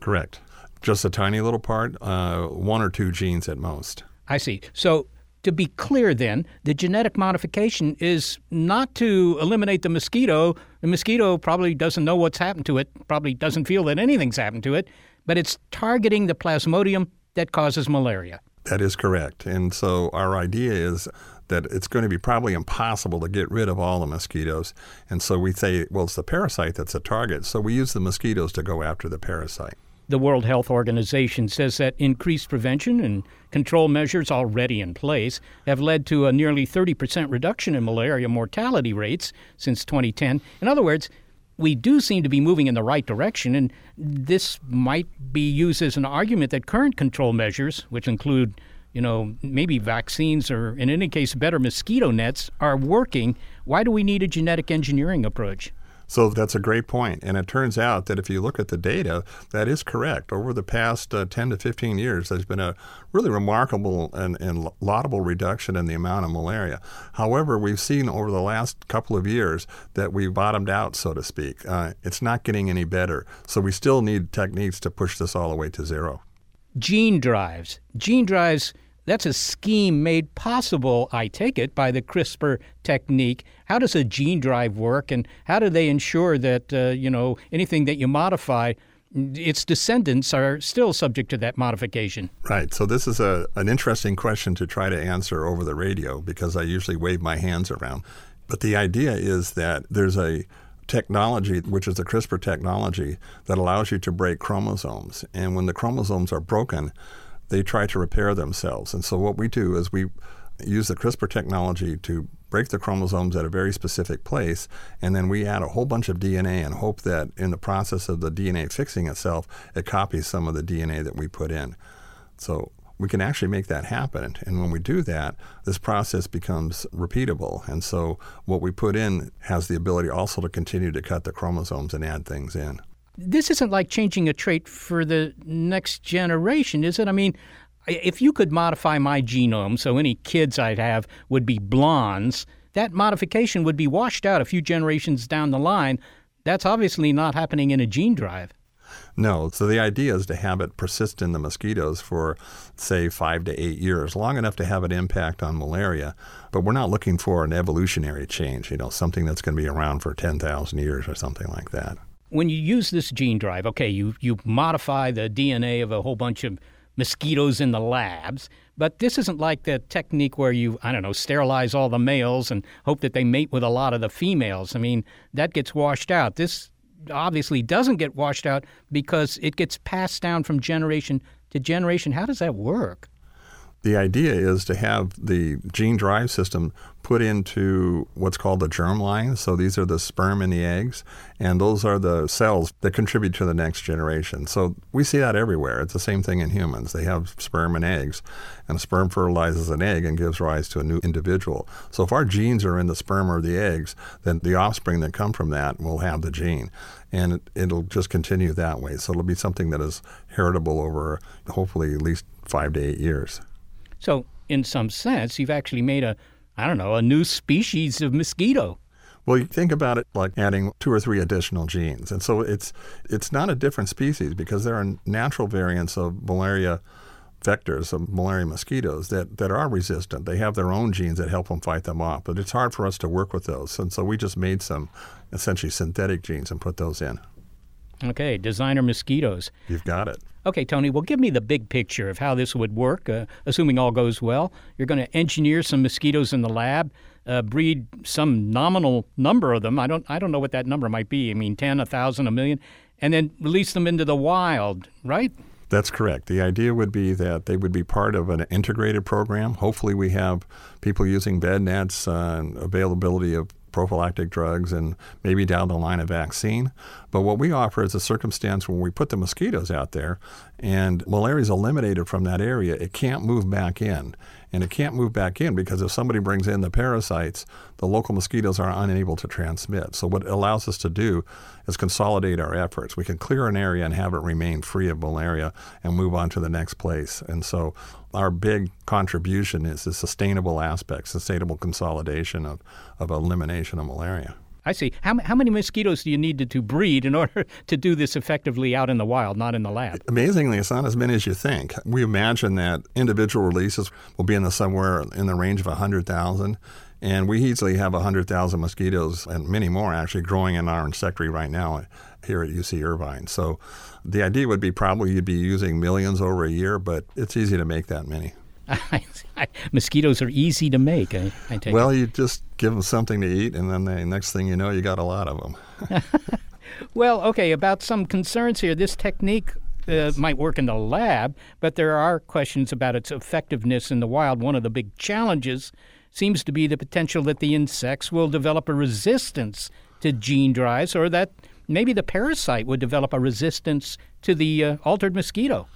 Correct. Just a tiny little part, uh, one or two genes at most. I see. So to be clear, then, the genetic modification is not to eliminate the mosquito. The mosquito probably doesn't know what's happened to it, probably doesn't feel that anything's happened to it, but it's targeting the plasmodium that causes malaria. That is correct. And so our idea is that it's going to be probably impossible to get rid of all the mosquitoes. And so we say, well, it's the parasite that's a target. So we use the mosquitoes to go after the parasite. The World Health Organization says that increased prevention and control measures already in place have led to a nearly 30% reduction in malaria mortality rates since 2010. In other words, we do seem to be moving in the right direction, and this might be used as an argument that current control measures, which include, you know, maybe vaccines or in any case better mosquito nets, are working. Why do we need a genetic engineering approach? So that's a great point. And it turns out that if you look at the data, that is correct. Over the past uh, 10 to 15 years, there's been a really remarkable and, and laudable reduction in the amount of malaria. However, we've seen over the last couple of years that we've bottomed out, so to speak. Uh, it's not getting any better. So we still need techniques to push this all the way to zero. Gene drives. Gene drives that's a scheme made possible, I take it, by the CRISPR technique. How does a gene drive work, and how do they ensure that uh, you know anything that you modify, its descendants are still subject to that modification? Right. So this is a, an interesting question to try to answer over the radio because I usually wave my hands around. But the idea is that there's a technology, which is the CRISPR technology, that allows you to break chromosomes. And when the chromosomes are broken, they try to repair themselves. And so what we do is we use the CRISPR technology to break the chromosomes at a very specific place, and then we add a whole bunch of DNA and hope that in the process of the DNA fixing itself, it copies some of the DNA that we put in. So we can actually make that happen. And when we do that, this process becomes repeatable. And so what we put in has the ability also to continue to cut the chromosomes and add things in this isn't like changing a trait for the next generation, is it? I mean, if you could modify my genome so any kids I'd have would be blondes, that modification would be washed out a few generations down the line. That's obviously not happening in a gene drive. No. So the idea is to have it persist in the mosquitoes for, say, five to eight years, long enough to have an impact on malaria. But we're not looking for an evolutionary change, you know, something that's going to be around for 10,000 years or something like that when you use this gene drive, okay, you, you modify the DNA of a whole bunch of mosquitoes in the labs, but this isn't like the technique where you, I don't know, sterilize all the males and hope that they mate with a lot of the females. I mean, that gets washed out. This obviously doesn't get washed out because it gets passed down from generation to generation. How does that work? The idea is to have the gene drive system put into what's called the germ line. So these are the sperm and the eggs, and those are the cells that contribute to the next generation. So we see that everywhere. It's the same thing in humans. They have sperm and eggs, and sperm fertilizes an egg and gives rise to a new individual. So if our genes are in the sperm or the eggs, then the offspring that come from that will have the gene. And it, will just continue that way. So it'll be something that is heritable over hopefully at least five to eight years. So, in some sense, you've actually made a, I don't know, a new species of mosquito. Well, you think about it like adding two or three additional genes. And so it's it's not a different species because there are natural variants of malaria vectors of malaria mosquitoes that, that are resistant. They have their own genes that help them fight them off, but it's hard for us to work with those. And so we just made some essentially synthetic genes and put those in. Okay, designer mosquitoes. You've got it. Okay, Tony, well, give me the big picture of how this would work, uh, assuming all goes well. You're going to engineer some mosquitoes in the lab, uh, breed some nominal number of them. I don't, I don't know what that number might be. I mean, 10, 1,000, a million, and then release them into the wild, right? That's correct. The idea would be that they would be part of an integrated program. Hopefully, we have people using bed nets uh, and availability of prophylactic drugs and maybe down the line a vaccine. But what we offer is a circumstance where we put the mosquitoes out there and malaria is eliminated from that area. It can't move back in. And it can't move back in because if somebody brings in the parasites, the local mosquitoes are unable to transmit. So what it allows us to do is consolidate our efforts. We can clear an area and have it remain free of malaria and move on to the next place. And so our big contribution is the sustainable aspect, sustainable consolidation of, of elimination of malaria. I see. How, how many mosquitoes do you need to, to breed in order to do this effectively out in the wild, not in the lab? Amazingly, it's not as many as you think. We imagine that individual releases will be in the somewhere in the range of 100,000. And we easily have 100,000 mosquitoes and many more actually growing in our insectary right now uh, here at UC Irvine. So the idea would be probably you'd be using millions over a year, but it's easy to make that many. Mosquitoes are easy to make. I, I take well, it. you just give them something to eat, and then the next thing you know, you got a lot of them. well, okay, about some concerns here. This technique uh, might work in the lab, but there are questions about its effectiveness in the wild. One of the big challenges seems to be the potential that the insects will develop a resistance to gene drives or that maybe the parasite would develop a resistance to the uh, altered mosquito.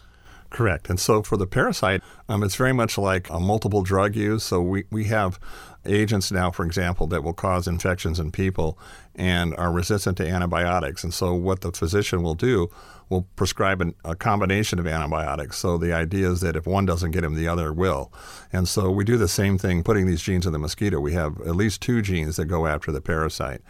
Correct. And so for the parasite, um, it's very much like a multiple drug use. So we, we have agents now, for example, that will cause infections in people and are resistant to antibiotics. And so what the physician will do will prescribe an, a combination of antibiotics. So the idea is that if one doesn't get him, the other will. And so we do the same thing putting these genes in the mosquito. We have at least two genes that go after the parasite.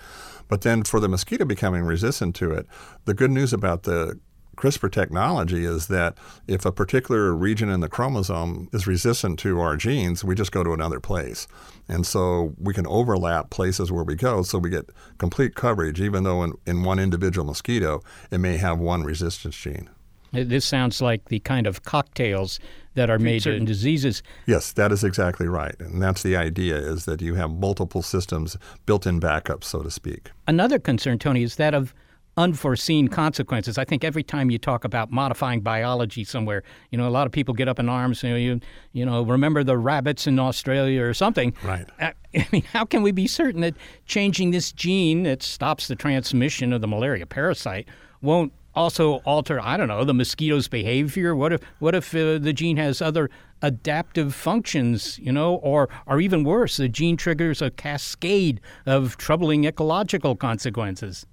But then for the mosquito becoming resistant to it, the good news about the CRISPR technology is that if a particular region in the chromosome is resistant to our genes, we just go to another place. And so we can overlap places where we go so we get complete coverage, even though in, in one individual mosquito, it may have one resistance gene. This sounds like the kind of cocktails that are made certain diseases. Yes, that is exactly right. And that's the idea is that you have multiple systems built-in backups, so to speak. Another concern, Tony, is that of unforeseen consequences. I think every time you talk about modifying biology somewhere, you know, a lot of people get up in arms. You know, you, you know, remember the rabbits in Australia or something. Right. I mean, how can we be certain that changing this gene that stops the transmission of the malaria parasite won't also alter, I don't know, the mosquito's behavior? What if, what if uh, the gene has other adaptive functions, you know, or, or even worse, the gene triggers a cascade of troubling ecological consequences?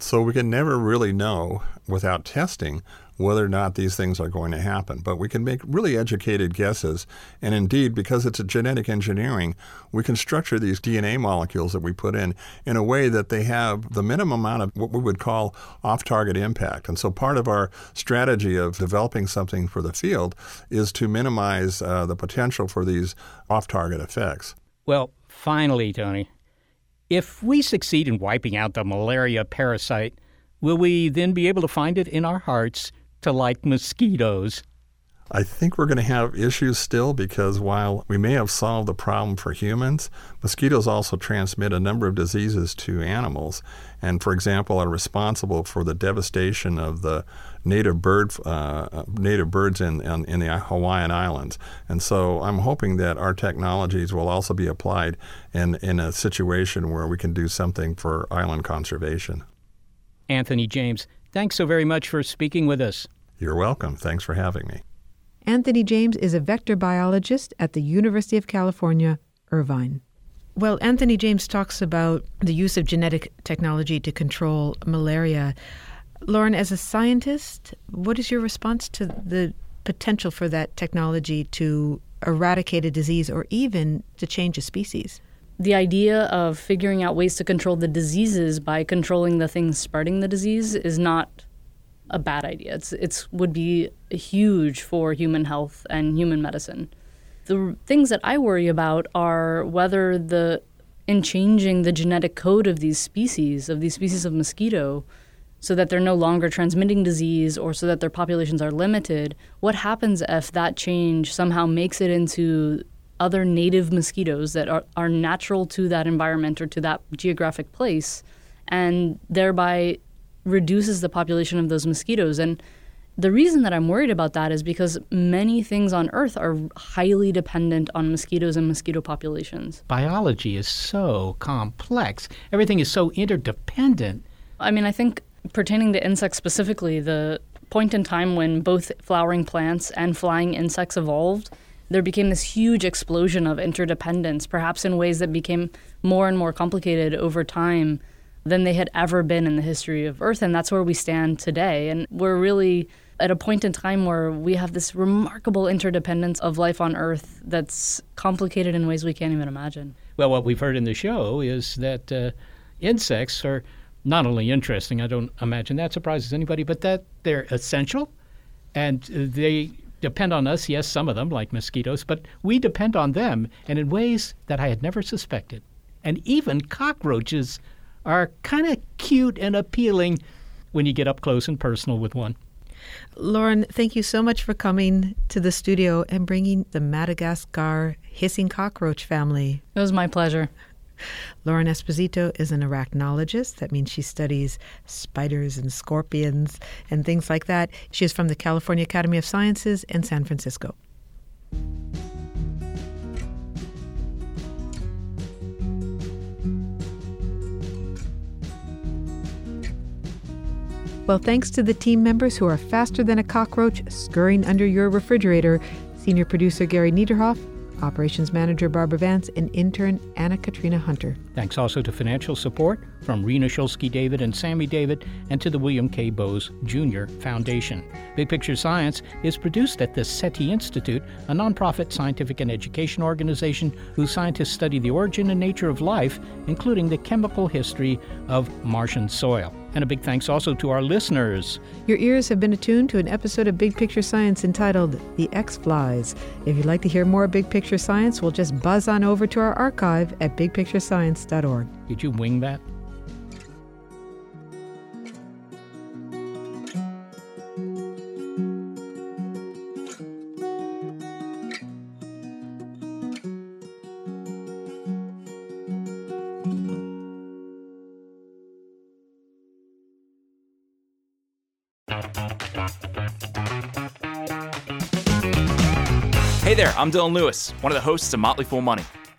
So we can never really know without testing whether or not these things are going to happen. But we can make really educated guesses. And indeed, because it's a genetic engineering, we can structure these DNA molecules that we put in in a way that they have the minimum amount of what we would call off target impact. And so part of our strategy of developing something for the field is to minimize uh, the potential for these off target effects. Well, finally, Tony, if we succeed in wiping out the malaria parasite, will we then be able to find it in our hearts to like mosquitoes? I think we're going to have issues still because while we may have solved the problem for humans, mosquitoes also transmit a number of diseases to animals, and for example, are responsible for the devastation of the native bird uh, native birds in, in, in the Hawaiian Islands. And so, I'm hoping that our technologies will also be applied in in a situation where we can do something for island conservation. Anthony James, thanks so very much for speaking with us. You're welcome. Thanks for having me. Anthony James is a vector biologist at the University of California, Irvine. Well, Anthony James talks about the use of genetic technology to control malaria. Lauren, as a scientist, what is your response to the potential for that technology to eradicate a disease or even to change a species? The idea of figuring out ways to control the diseases by controlling the things spreading the disease is not a bad idea. It's it's would be huge for human health and human medicine. The things that I worry about are whether the in changing the genetic code of these species of these species of mosquito so that they're no longer transmitting disease or so that their populations are limited, what happens if that change somehow makes it into other native mosquitoes that are, are natural to that environment or to that geographic place and thereby reduces the population of those mosquitoes. And the reason that I'm worried about that is because many things on Earth are highly dependent on mosquitoes and mosquito populations. Biology is so complex, everything is so interdependent. I mean, I think pertaining to insects specifically, the point in time when both flowering plants and flying insects evolved there became this huge explosion of interdependence, perhaps in ways that became more and more complicated over time than they had ever been in the history of Earth. And that's where we stand today. And we're really at a point in time where we have this remarkable interdependence of life on Earth that's complicated in ways we can't even imagine. Well, what we've heard in the show is that uh, insects are not only interesting, I don't imagine that surprises anybody, but that they're essential and they depend on us, yes, some of them, like mosquitoes, but we depend on them and in ways that I had never suspected. And even cockroaches are kind of cute and appealing when you get up close and personal with one. Lauren, thank you so much for coming to the studio and bringing the Madagascar hissing cockroach family. It was my pleasure. Lauren Esposito is an arachnologist. That means she studies spiders and scorpions and things like that. She is from the California Academy of Sciences in San Francisco. Well, thanks to the team members who are faster than a cockroach scurrying under your refrigerator, senior producer Gary Niederhoff, Operations Manager Barbara Vance, and intern Anna Katrina Hunter. Thanks also to financial support from Rena Shulsky David and Sammy David, and to the William K. Bowes Jr. Foundation. Big Picture Science is produced at the SETI Institute, a nonprofit scientific and education organization whose scientists study the origin and nature of life, including the chemical history of Martian soil. And a big thanks also to our listeners. Your ears have been attuned to an episode of Big Picture Science entitled The X Flies. If you'd like to hear more Big Picture Science, we'll just buzz on over to our archive at Did you wing that? Hey there, I'm Dylan Lewis, one of the hosts of Motley Fool Money.